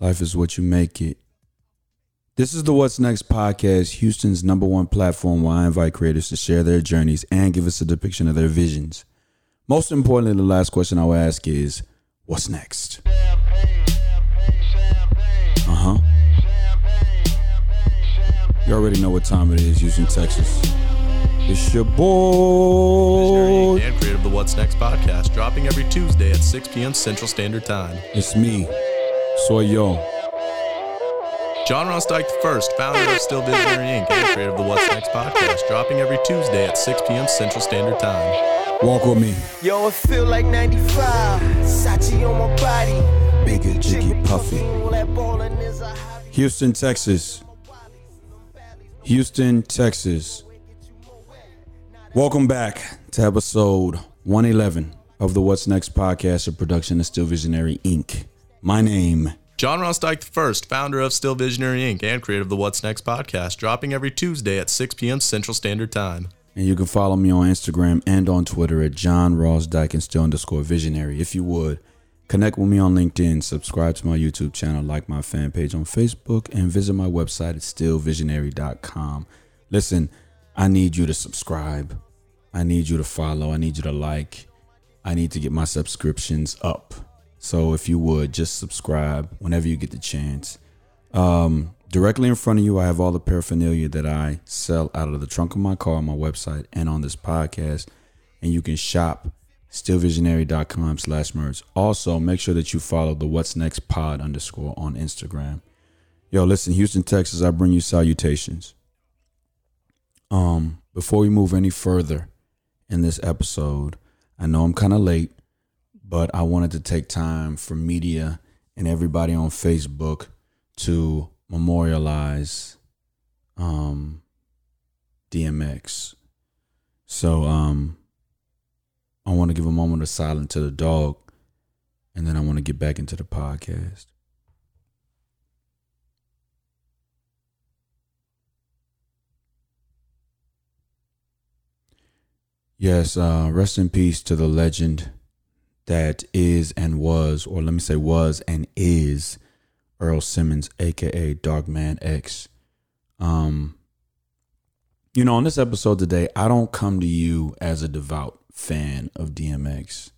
Life is what you make it. This is the What's Next podcast, Houston's number one platform where I invite creators to share their journeys and give us a depiction of their visions. Most importantly, the last question I will ask is What's next? Uh huh. You already know what time it is, Houston, Texas. It's your boy. and creator of the What's Next podcast, dropping every Tuesday at 6 p.m. Central Standard Time. It's me, Soy Yo. John Ross Dyke I, founder of Still Visionary Inc. and creator of the What's Next podcast, dropping every Tuesday at 6 p.m. Central Standard Time. Walk with me. Yo, it feel like 95. Sachi on my body. Bigger, jiggy, puffy. All that ballin' is a hobby. Houston, Texas. Houston, Texas. Welcome back to episode 111 of the What's Next podcast, a production of Still Visionary Inc. My name, John Ross Dyke I, founder of Still Visionary Inc. and creator of the What's Next podcast, dropping every Tuesday at 6 p.m. Central Standard Time. and you can follow me on Instagram and on Twitter at John Ross Dyke and still underscore visionary. If you would, connect with me on LinkedIn, subscribe to my YouTube channel, like my fan page on Facebook, and visit my website at stillvisionary.com. Listen, I need you to subscribe. I need you to follow. I need you to like. I need to get my subscriptions up. So if you would, just subscribe whenever you get the chance. Um, directly in front of you, I have all the paraphernalia that I sell out of the trunk of my car on my website and on this podcast. And you can shop stillvisionary.com slash merch. Also, make sure that you follow the What's Next Pod underscore on Instagram. Yo, listen, Houston, Texas, I bring you salutations. Um, before we move any further in this episode, I know I'm kind of late, but I wanted to take time for media and everybody on Facebook to memorialize um DMX. So um I want to give a moment of silence to the dog and then I want to get back into the podcast. Yes, uh rest in peace to the legend that is and was or let me say was and is Earl Simmons, aka Dogman X. Um, you know, on this episode today, I don't come to you as a devout fan of DMX,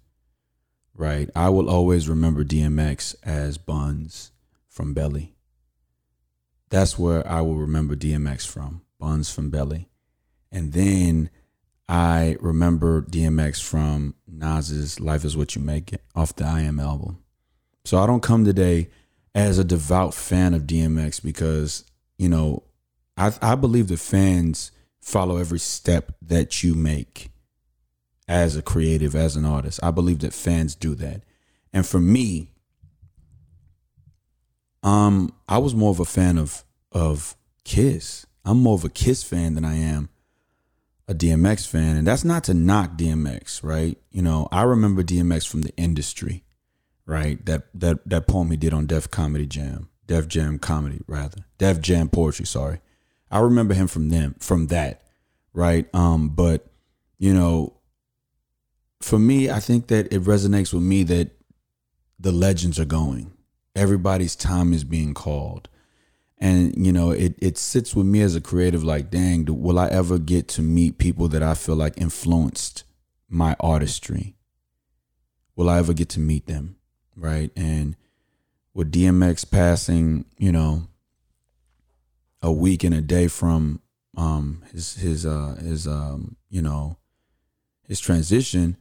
right? I will always remember DMX as Buns from Belly. That's where I will remember DMX from, Buns from Belly. And then I remember DMX from Nas's Life is What You Make It off the I Am album. So I don't come today as a devout fan of DMX because, you know, I, I believe the fans follow every step that you make as a creative, as an artist. I believe that fans do that. And for me, um, I was more of a fan of of Kiss. I'm more of a Kiss fan than I am a DMX fan. And that's not to knock DMX, right? You know, I remember DMX from the industry right? That that that poem he did on Def Comedy Jam, Def Jam Comedy rather, Def Jam Poetry. Sorry, I remember him from them from that, right? Um, but you know, for me, I think that it resonates with me that the legends are going. Everybody's time is being called. And you know, it it sits with me as a creative, like, dang, will I ever get to meet people that I feel like influenced my artistry? Will I ever get to meet them? right? And with DMX passing, you know, a week and a day from um his his uh his um you know his transition,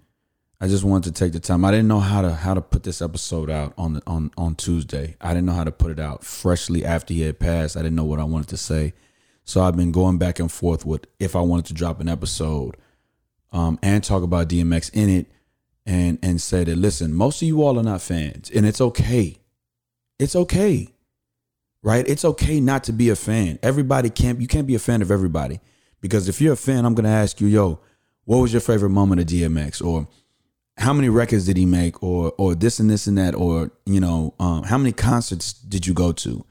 I just wanted to take the time. I didn't know how to how to put this episode out on on on Tuesday. I didn't know how to put it out freshly after he had passed. I didn't know what I wanted to say. So I've been going back and forth with if I wanted to drop an episode um and talk about DMX in it and and say that listen, most of you all are not fans, and it's okay. It's okay. Right? It's okay not to be a fan. Everybody can't you can't be a fan of everybody. Because if you're a fan, I'm gonna ask you, yo, what was your favorite moment of DMX? Or how many records did he make? Or or this and this and that, or you know, um, how many concerts did you go to?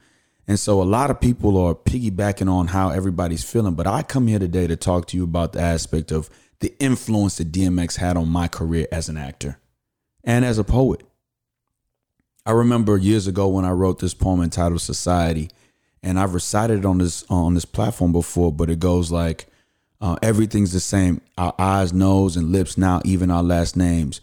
And so a lot of people are piggybacking on how everybody's feeling. But I come here today to talk to you about the aspect of the influence that DMX had on my career as an actor and as a poet. I remember years ago when I wrote this poem entitled Society, and I've recited it on this on this platform before, but it goes like uh, everything's the same. Our eyes, nose, and lips now, even our last names.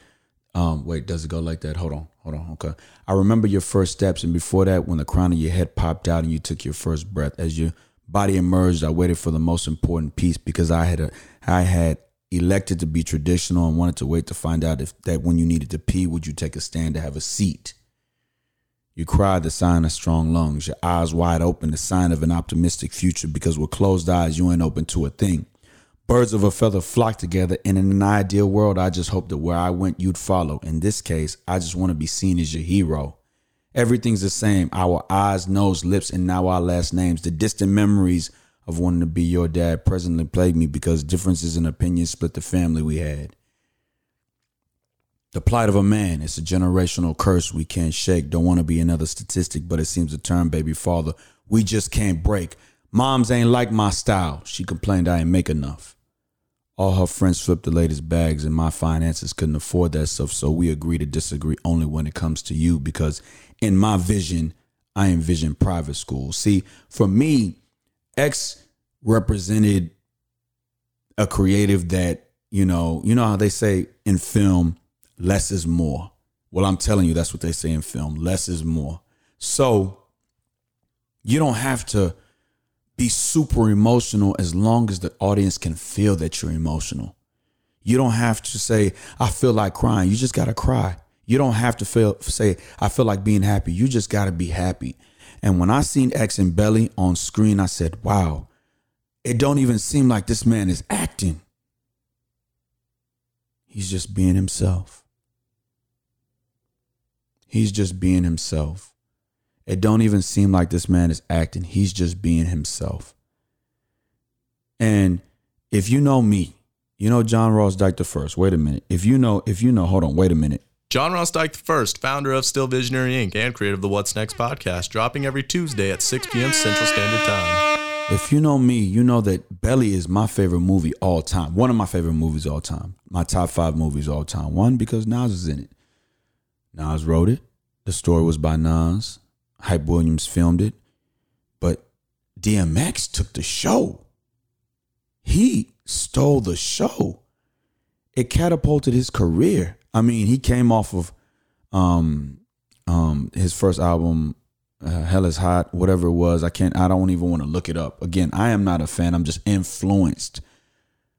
Um, wait, does it go like that? Hold on, hold on. Okay. I remember your first steps, and before that, when the crown of your head popped out and you took your first breath, as your body emerged, I waited for the most important piece because I had a, I had elected to be traditional and wanted to wait to find out if that when you needed to pee, would you take a stand to have a seat? You cried the sign of strong lungs, your eyes wide open, the sign of an optimistic future because with closed eyes, you ain't open to a thing. Birds of a feather flock together, and in an ideal world, I just hope that where I went, you'd follow. In this case, I just want to be seen as your hero. Everything's the same our eyes, nose, lips, and now our last names. The distant memories of wanting to be your dad presently plague me because differences in opinion split the family we had. The plight of a man is a generational curse we can't shake. Don't want to be another statistic, but it seems a term, baby father, we just can't break. Moms ain't like my style. She complained I ain't make enough. All her friends flipped the latest bags, and my finances couldn't afford that stuff. So we agree to disagree only when it comes to you, because in my vision, I envision private school. See, for me, X represented a creative that you know. You know how they say in film, less is more. Well, I'm telling you, that's what they say in film. Less is more. So you don't have to be super emotional as long as the audience can feel that you're emotional. You don't have to say, I feel like crying. You just got to cry. You don't have to feel say, I feel like being happy. You just got to be happy. And when I seen X and Belly on screen, I said, wow, it don't even seem like this man is acting. He's just being himself. He's just being himself. It don't even seem like this man is acting. He's just being himself. And if you know me, you know John Ross Dyke the first. Wait a minute. If you know, if you know, hold on, wait a minute. John Ross Dyke the first, founder of Still Visionary Inc. and creator of the What's Next podcast, dropping every Tuesday at 6 p.m. Central Standard Time. If you know me, you know that Belly is my favorite movie all time. One of my favorite movies all time. My top five movies all time. One because Nas is in it. Nas wrote it. The story was by Nas. Hype Williams filmed it, but DMX took the show. He stole the show. It catapulted his career. I mean, he came off of um um his first album uh, Hell is Hot, whatever it was. I can't I don't even want to look it up. Again, I am not a fan. I'm just influenced.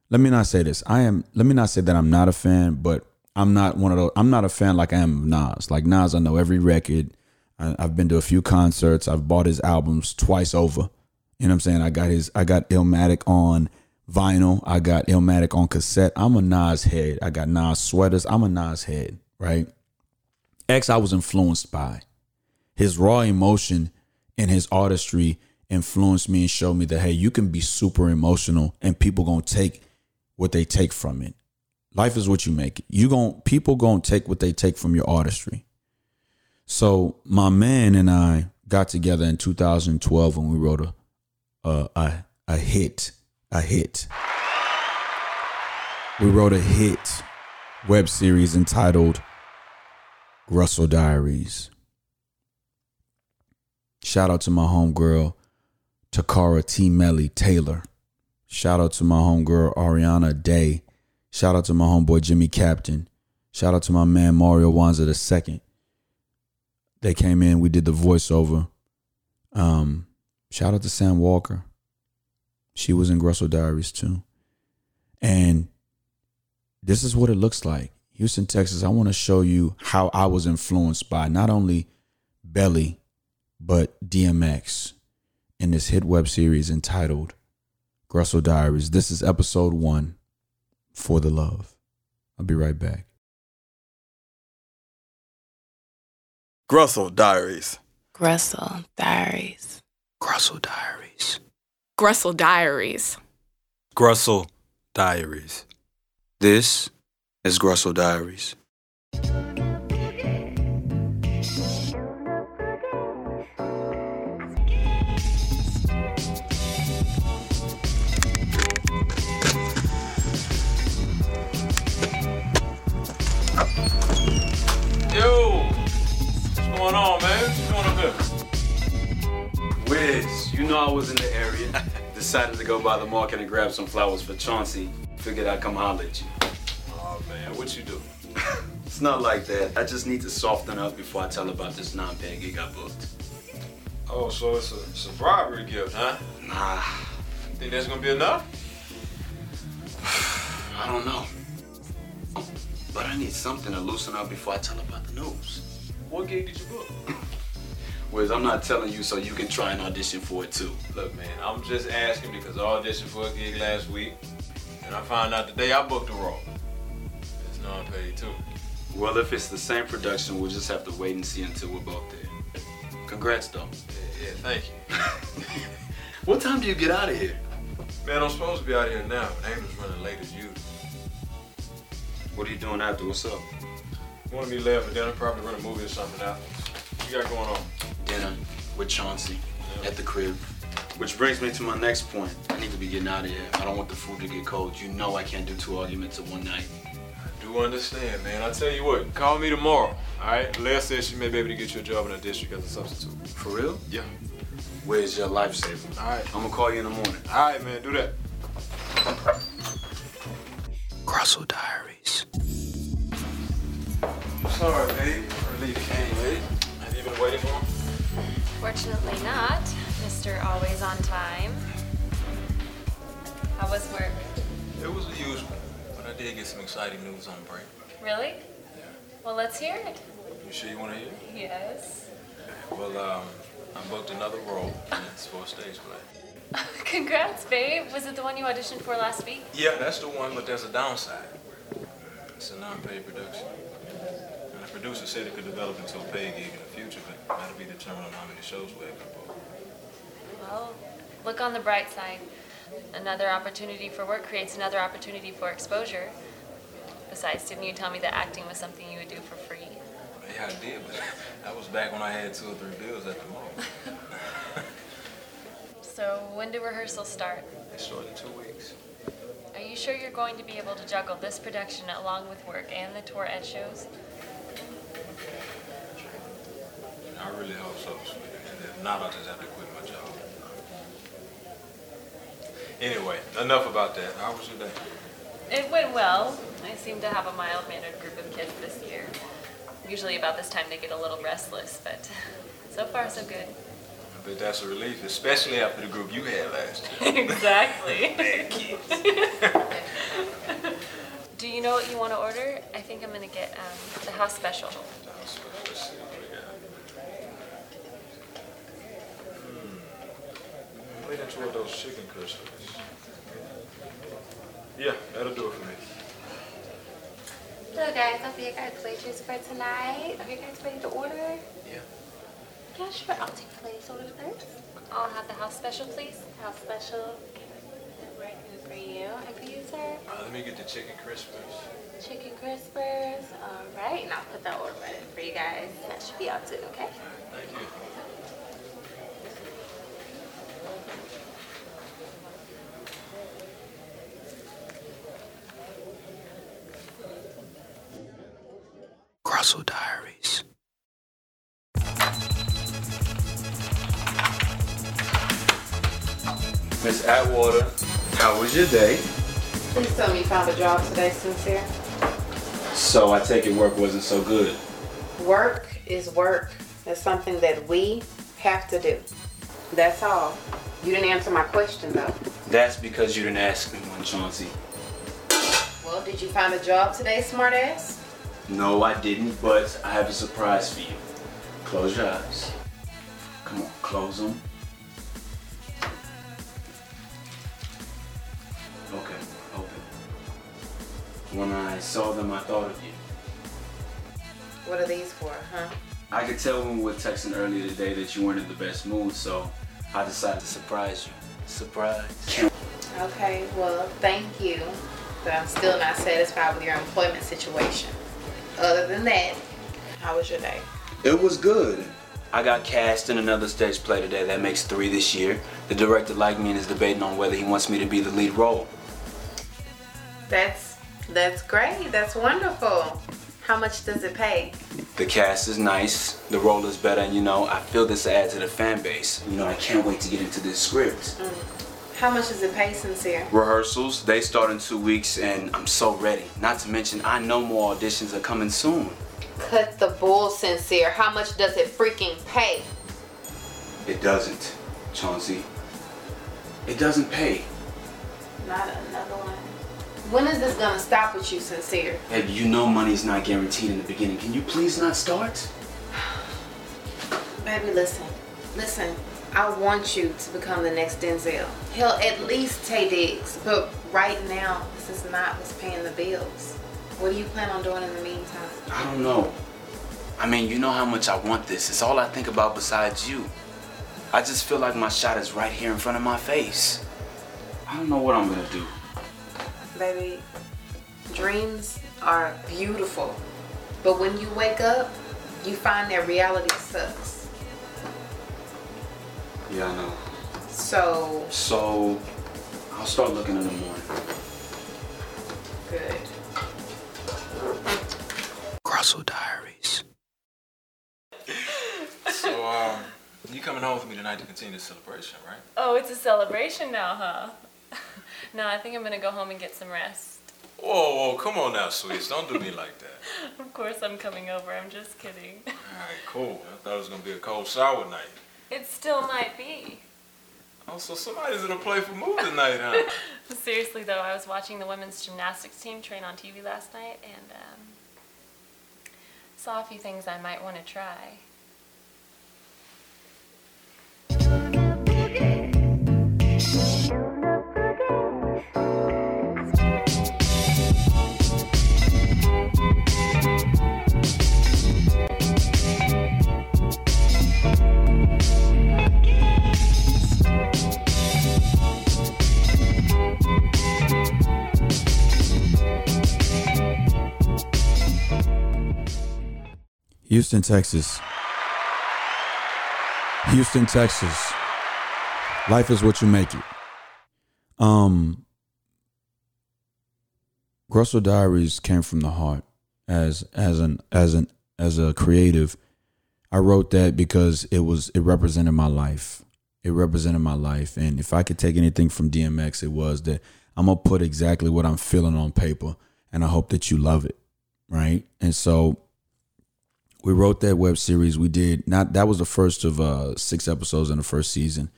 Let me not say this. I am let me not say that I'm not a fan, but I'm not one of those I'm not a fan like I am of Nas. Like Nas, I know every record. I, I've been to a few concerts. I've bought his albums twice over. You know what I'm saying? I got his I got Illmatic on vinyl. I got Illmatic on cassette. I'm a Nas head. I got Nas sweaters. I'm a Nas head, right? X I was influenced by. His raw emotion and his artistry influenced me and showed me that hey, you can be super emotional and people gonna take what they take from it. Life is what you make it. You gon' people gonna take what they take from your artistry. So my man and I got together in 2012 when we wrote a a a, a hit, a hit. We wrote a hit web series entitled Russell Diaries. Shout out to my homegirl Takara T. Melly Taylor. Shout out to my homegirl Ariana Day. Shout out to my homeboy Jimmy Captain. Shout out to my man Mario Wanza second. They came in, we did the voiceover. Um, shout out to Sam Walker. She was in Russell Diaries too. And this is what it looks like. Houston, Texas. I want to show you how I was influenced by not only Belly, but DMX in this hit web series entitled Russell Diaries. This is episode one for the love. I'll be right back. Grussel Diaries. Grussel Diaries. Russell Diaries. Grussel Diaries. Grussel Diaries. This is Grussel Diaries. going on, man? What you wanna? Wiz, you know I was in the area. Decided to go by the market and grab some flowers for Chauncey. Figured I'd come holler at you. Oh man, what you do? it's not like that. I just need to soften up before I tell about this non-paying gig I booked. Oh, so it's a, it's a bribery gift, huh? Nah. You think that's gonna be enough? I don't know. But I need something to loosen up before I tell about the news. What gig did you book? Wiz, I'm not telling you so you can try and audition for it too. Look, man, I'm just asking because I auditioned for a gig last week, and I found out today I booked a role. It's non-paid too. Well, if it's the same production, we'll just have to wait and see until we're both there. Congrats, though. Yeah, yeah, thank you. What time do you get out of here? Man, I'm supposed to be out of here now, but Amber's running late as usual. What are you doing after? What's up? Want to be late for dinner? Probably run a movie or something after. What you got going on? Dinner with Chauncey at the crib. Which brings me to my next point. I need to be getting out of here. I don't want the food to get cold. You know I can't do two arguments in one night. I do understand, man. I tell you what, call me tomorrow. All right. Leah says she may be able to get you a job in a district as a substitute. For real? Yeah. Where's your lifesaver? All right. I'm gonna call you in the morning. All right, man. Do that. Grussel Diaries. Sorry, babe. Really came late. Have you been waiting for him? Fortunately not, Mr. Always on Time. How was work? It was the usual, but I did get some exciting news on break. Really? Yeah. Well, let's hear it. You sure you want to hear? It? Yes. Well, um, I booked another role, and it's for a stage play. Congrats, babe. Was it the one you auditioned for last week? Yeah, that's the one, but there's a downside. It's a non-paid production. Producer said it could develop into a paid gig in the future, but that'll be determined on how many shows we have to book. Well, look on the bright side. Another opportunity for work creates another opportunity for exposure. Besides, didn't you tell me that acting was something you would do for free? Yeah, I did, but that was back when I had two or three bills at the mall. So, when do rehearsals start? They start in two weeks. Are you sure you're going to be able to juggle this production along with work and the tour at shows? I really hope so. And if not, I'll just have to quit my job. Anyway, enough about that. How was your day? It went well. I seem to have a mild-mannered group of kids this year. Usually about this time they get a little restless, but so far so good. I bet that's a relief, especially after the group you had last year. exactly. Bad kids. Do you know what you want to order? I think I'm gonna get um, the house special. Let's see what we got. Hmm. I'm leaning toward those chicken crispers. Yeah, that'll do it for me. Hello guys, hope you guys waitress for tonight. Are you guys ready to order? Yeah. Yeah, sure. I'll take the latest order first. I'll have the house special, please. House special. Right here for you. And for you, sir. Uh, let me get the chicken crispers. Chicken crispers. All right. And I'll put that order right in for you guys. That should be out soon, okay? Thank you. Grussel Diaries. Miss Atwater, how was your day? Please tell me you found a job today, Sincere. So I take it work wasn't so good. Work is work. It's something that we have to do. That's all. You didn't answer my question though. That's because you didn't ask me one, Chauncey. Well, did you find a job today, smartass? No, I didn't, but I have a surprise for you. Close your eyes. Come on, close them. When I saw them, I thought of you. What are these for, huh? I could tell when we were texting earlier today that you weren't in the best mood, so I decided to surprise you. Surprise. Okay, well, thank you. But I'm still not satisfied with your employment situation. Other than that, how was your day? It was good. I got cast in another stage play today that makes three this year. The director liked me and is debating on whether he wants me to be the lead role. That's that's great. That's wonderful. How much does it pay? The cast is nice, the role is better, and you know, I feel this adds to the fan base. You know, I can't wait to get into this script. Mm. How much does it pay, Sincere? Rehearsals, they start in two weeks, and I'm so ready. Not to mention, I know more auditions are coming soon. Cut the bull, Sincere. How much does it freaking pay? It doesn't, Chauncey. It doesn't pay. Not another one. When is this gonna stop with you, Sincere? And you know money's not guaranteed in the beginning. Can you please not start? Baby, listen. Listen. I want you to become the next Denzel. Hell, at least Taye Diggs. But right now, this is not what's paying the bills. What do you plan on doing in the meantime? I don't know. I mean, you know how much I want this. It's all I think about besides you. I just feel like my shot is right here in front of my face. I don't know what I'm gonna do. Baby, dreams are beautiful. But when you wake up, you find that reality sucks. Yeah, I know. So, So, I'll start looking in the morning. good. Grussel Diaries. So, um, you coming home with me tonight to continue the celebration, right? Oh, it's a celebration now, huh? No, I think I'm gonna go home and get some rest. Whoa, whoa, come on now, sweets. Don't do me like that. Of course, I'm coming over. I'm just kidding. All right, cool. I thought it was gonna be a cold shower night. It still might be. Oh, so somebody's in a playful mood tonight, huh? Seriously, though, I was watching the women's gymnastics team train on TV last night and um, saw a few things I might want to try. Houston, Texas. Houston, Texas. Life is what you make it. Um Grussel Diaries came from the heart as as an as an as a creative. I wrote that because it was it represented my life. It represented my life. And if I could take anything from DMX, it was that I'm gonna put exactly what I'm feeling on paper and I hope that you love it. Right. And so we wrote that web series. We did not that was the first of uh six episodes in the first season.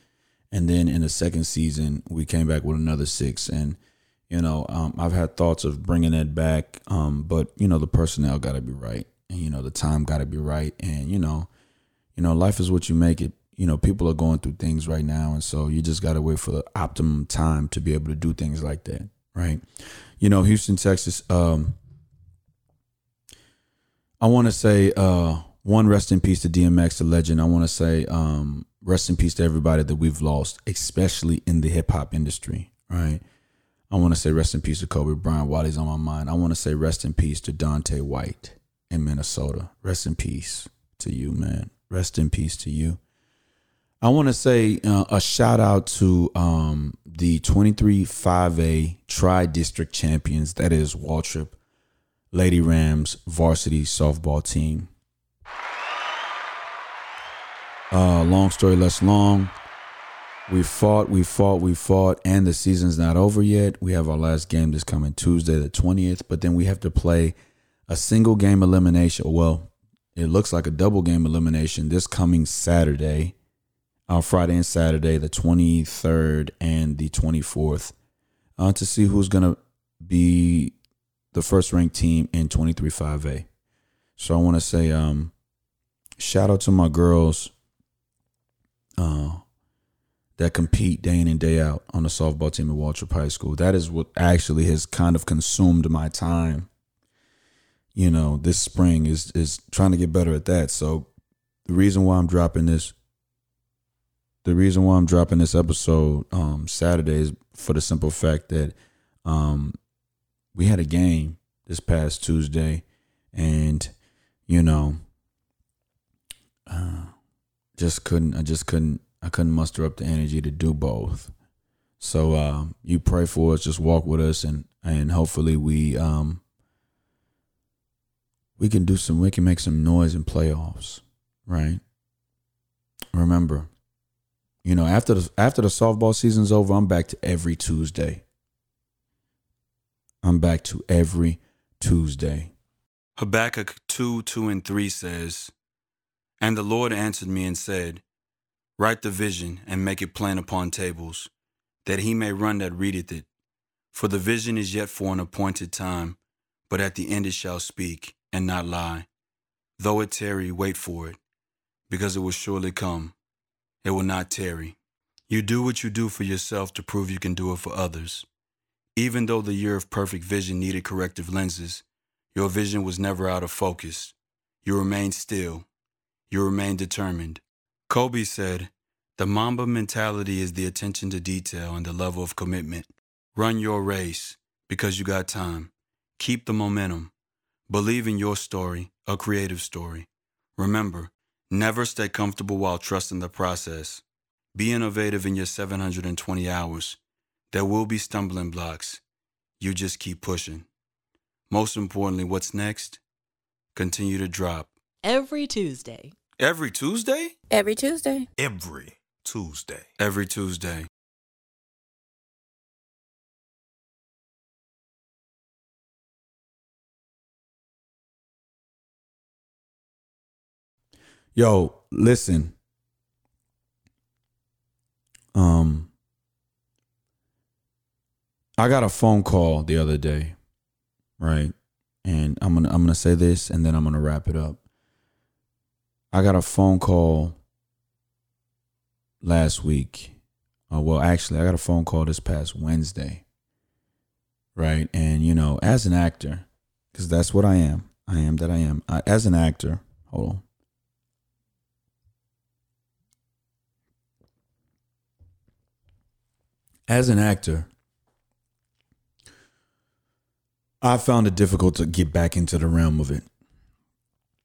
And then in the second season, we came back with another six. And, you know, um, I've had thoughts of bringing it back. Um, but, you know, the personnel got to be right. And, you know, the time got to be right. And, you know, you know, life is what you make it. You know, people are going through things right now. And so you just got to wait for the optimum time to be able to do things like that. Right. You know, Houston, Texas, um, I want to say uh, one rest in peace to DMX, the legend. I want to say um, rest in peace to everybody that we've lost, especially in the hip hop industry. Right. I want to say rest in peace to Kobe Bryant while he's on my mind. I want to say rest in peace to Daunte Wright in Minnesota. Rest in peace to you, man. Rest in peace to you. I want to say uh, a shout out to um, the 23 5A Tri District champions. That is Waltrip Lady Rams varsity softball team. Uh, long story less long. We fought, we fought, we fought, and the season's not over yet. We have our last game this coming Tuesday, the 20th, but then we have to play a single game elimination. Well, it looks like a double game elimination this coming Saturday, uh, Friday and Saturday, the 23rd and the 24th, uh, to see who's going to be the first ranked team in 23 5A. So I want to say um, shout out to my girls uh, that compete day in and day out on the softball team at Waltrip High School. That is what actually has kind of consumed my time. You know, this spring is is trying to get better at that. So the reason why I'm dropping this the reason why I'm dropping this episode um, Saturday is for the simple fact that um, we had a game this past Tuesday, and you know, uh, just couldn't. I just couldn't. I couldn't muster up the energy to do both. So uh, you pray for us. Just walk with us, and and hopefully we um we can do some we can make some noise in playoffs, right? Remember, you know, after the after the softball season's over, I'm back to every Tuesday. I'm back to every Tuesday. Habakkuk 2 2 and 3 says, And the Lord answered me and said, Write the vision and make it plain upon tables, that he may run that readeth it. For the vision is yet for an appointed time, but at the end it shall speak and not lie. Though it tarry, wait for it, because it will surely come. It will not tarry. You do what you do for yourself to prove you can do it for others. Even though the year of perfect vision needed corrective lenses, your vision was never out of focus. You remained still. You remained determined. Kobe said, The Mamba mentality is the attention to detail and the level of commitment. Run your race because you got time. Keep the momentum. Believe in your story, a creative story. Remember, never stay comfortable while trusting the process. Be innovative in your 720 hours. There will be stumbling blocks. You just keep pushing. Most importantly, what's next? Continue to drop. Every Tuesday. Every Tuesday? Every Tuesday. Every Tuesday. Every Tuesday. Yo, listen. Um I got a phone call the other day, right? And I'm to I'm to say this and then I'm to wrap it up. I got a phone call last week. Uh, well, actually, I got a phone call this past Wednesday. Right? And you know, as an actor, cuz that's what I am. I am that I am. I, as an actor, hold on. as an actor, I found it difficult to get back into the realm of it.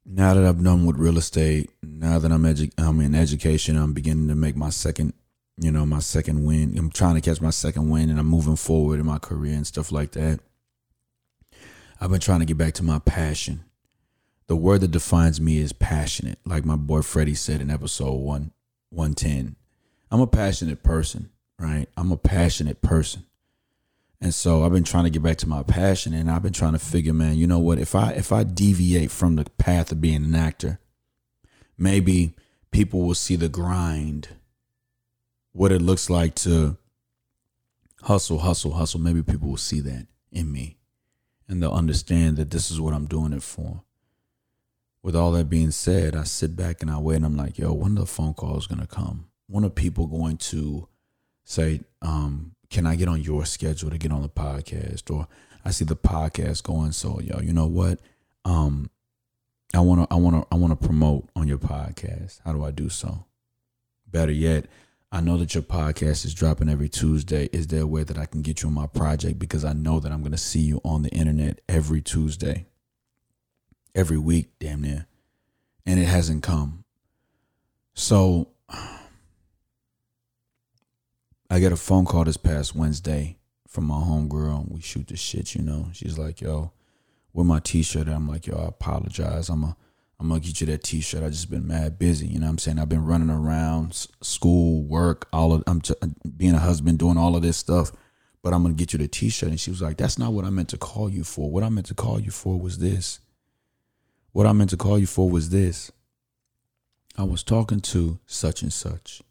Now that I'm done with real estate, now that I'm edu- I'm in education, I'm beginning to make my second, you know, my second win. I'm trying to catch my second win, and I'm moving forward in my career and stuff like that. I've been trying to get back to my passion. The word that defines me is passionate, like my boy Freddie said in episode one, one ten. I'm a passionate person right? I'm a passionate person. And so I've been trying to get back to my passion and I've been trying to figure, man, you know what, if I if I deviate from the path of being an actor, maybe people will see the grind, what it looks like to hustle, hustle, hustle. Maybe people will see that in me. And they'll understand that this is what I'm doing it for. With all that being said, I sit back and I wait and I'm like, yo, when are the phone calls gonna come? When are people going to say, um, can I get on your schedule to get on the podcast? Or I see the podcast going, so yo, you know what? Um, I wanna I wanna I wanna promote on your podcast. How do I do so? Better yet, I know that your podcast is dropping every Tuesday. Is there a way that I can get you on my project? Because I know that I'm gonna see you on the internet every Tuesday. Every week, damn near. And it hasn't come. So I get a phone call this past Wednesday from my homegirl. We shoot the shit, you know. She's like, yo, with my t-shirt. I'm like, yo, I apologize. I'm a I'm gonna get you that t-shirt. I just been mad busy. You know what I'm saying? I've been running around school, work, all of I'm t- uh, being a husband, doing all of this stuff. But I'm gonna get you the t-shirt. And she was like, That's not what I meant to call you for. What I meant to call you for was this. What I meant to call you for was this. I was talking to such and such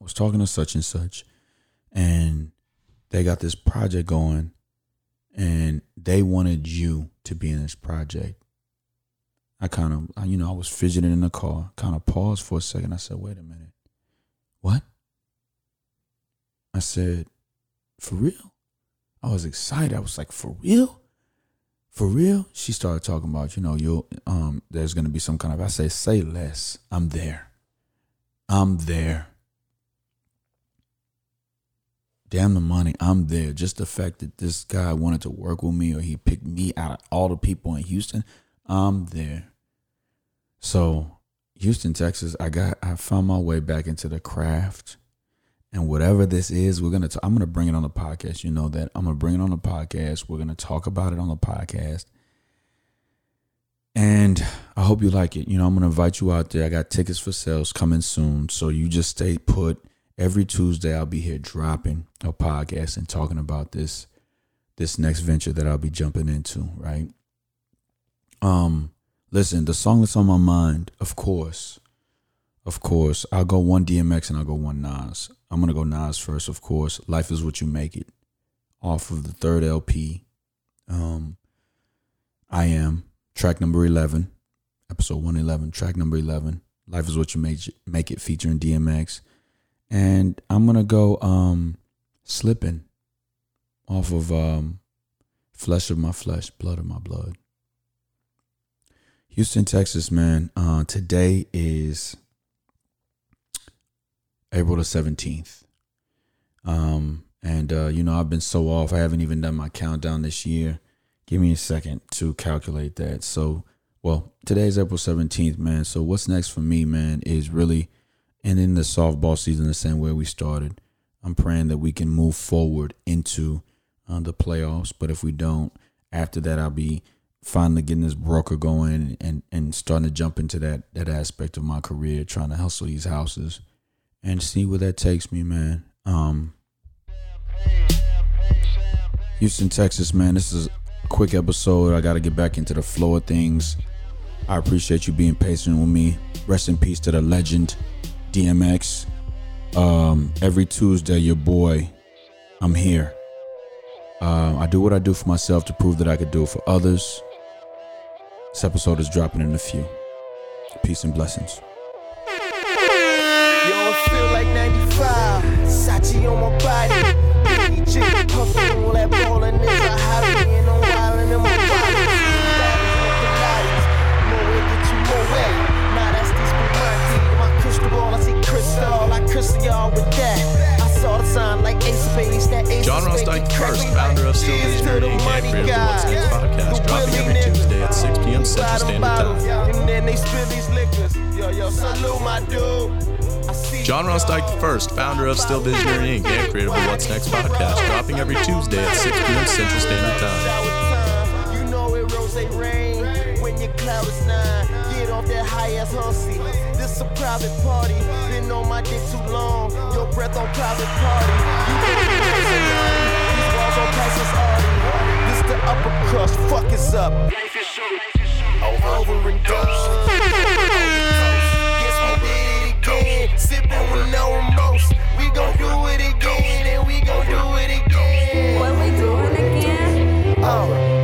was talking to such and such, and they got this project going, and they wanted you to be in this project. I kind of, you know, I was fidgeting in the car, kind of paused for a second. I said, wait a minute. What? I said, for real? I was excited. I was like, for real? For real? She started talking about, you know, you'll, um, there's gonna be some kind of I say, say less. I'm there. I'm there damn the money, I'm there. Just the fact that this guy wanted to work with me or he picked me out of all the people in Houston, I'm there. So, Houston, Texas, I got I found my way back into the craft. And whatever this is, we're gonna. I'm gonna bring it on the podcast. You know that I'm gonna bring it on the podcast. We're gonna talk about it on the podcast. and I hope you like it. You know, I'm gonna invite you out there. I got tickets for sales coming soon, so you just stay put. Every Tuesday, I'll be here dropping a podcast and talking about this this next venture that I'll be jumping into. Right. Um, listen, the song that's on my mind, of course, of course, I'll go one DMX and I'll go one Nas. I'm gonna go Nas first, of course. Life is what you make it, off of the third LP. Um, I am track number eleven, episode one eleven, track number eleven. Life is what you make it, make it featuring DMX, and I'm gonna go um, slipping off of um, flesh of my flesh, blood of my blood. Houston, Texas, man. Uh, today is April the 17th. Um, and, uh, you know, I've been so off. I haven't even done my countdown this year. Give me a second to calculate that. So, well, today's April 17th, man. So, what's next for me, man, is really ending the softball season the same way we started. I'm praying that we can move forward into uh, the playoffs. But if we don't, after that, I'll be finally getting this broker going and, and starting to jump into that that aspect of my career, trying to hustle these houses and see where that takes me, man. Um, Houston, Texas, man. This is a quick episode. I got to get back into the flow of things. I appreciate you being patient with me. Rest in peace to the legend, DMX. Um, every Tuesday, your boy, I'm here. Uh, I do what I do for myself to prove that I could do it for others. This episode is dropping in a few. Peace and blessings. Feel like 95. Sachi on my body. Y'all with that. I saw the sign like Ace Spades. That Ace John Ross Dyke first, founder of Still Visionary Inc. and creator of the What's Next podcast, dropping every Tuesday at 6 p.m. Central Standard Time. And then they spill these liquors. Yo, yo, salute my dude. John Ross Dyke first, founder of Still Visionary Inc. and creator of the What's Next podcast, dropping every Tuesday at 6 p.m. Central Standard Time. You know it rose rain when your cloud is nine. Get off that high ass hussy. It's a private party. Been on my dick too long. Your breath on private party. These walls on prices already. This the upper crust. Fuck is up. Over and dose. Yes, we did it again. Sipping with no remorse. We gon' do it again, and we gon' do it again. What we doing again? Oh.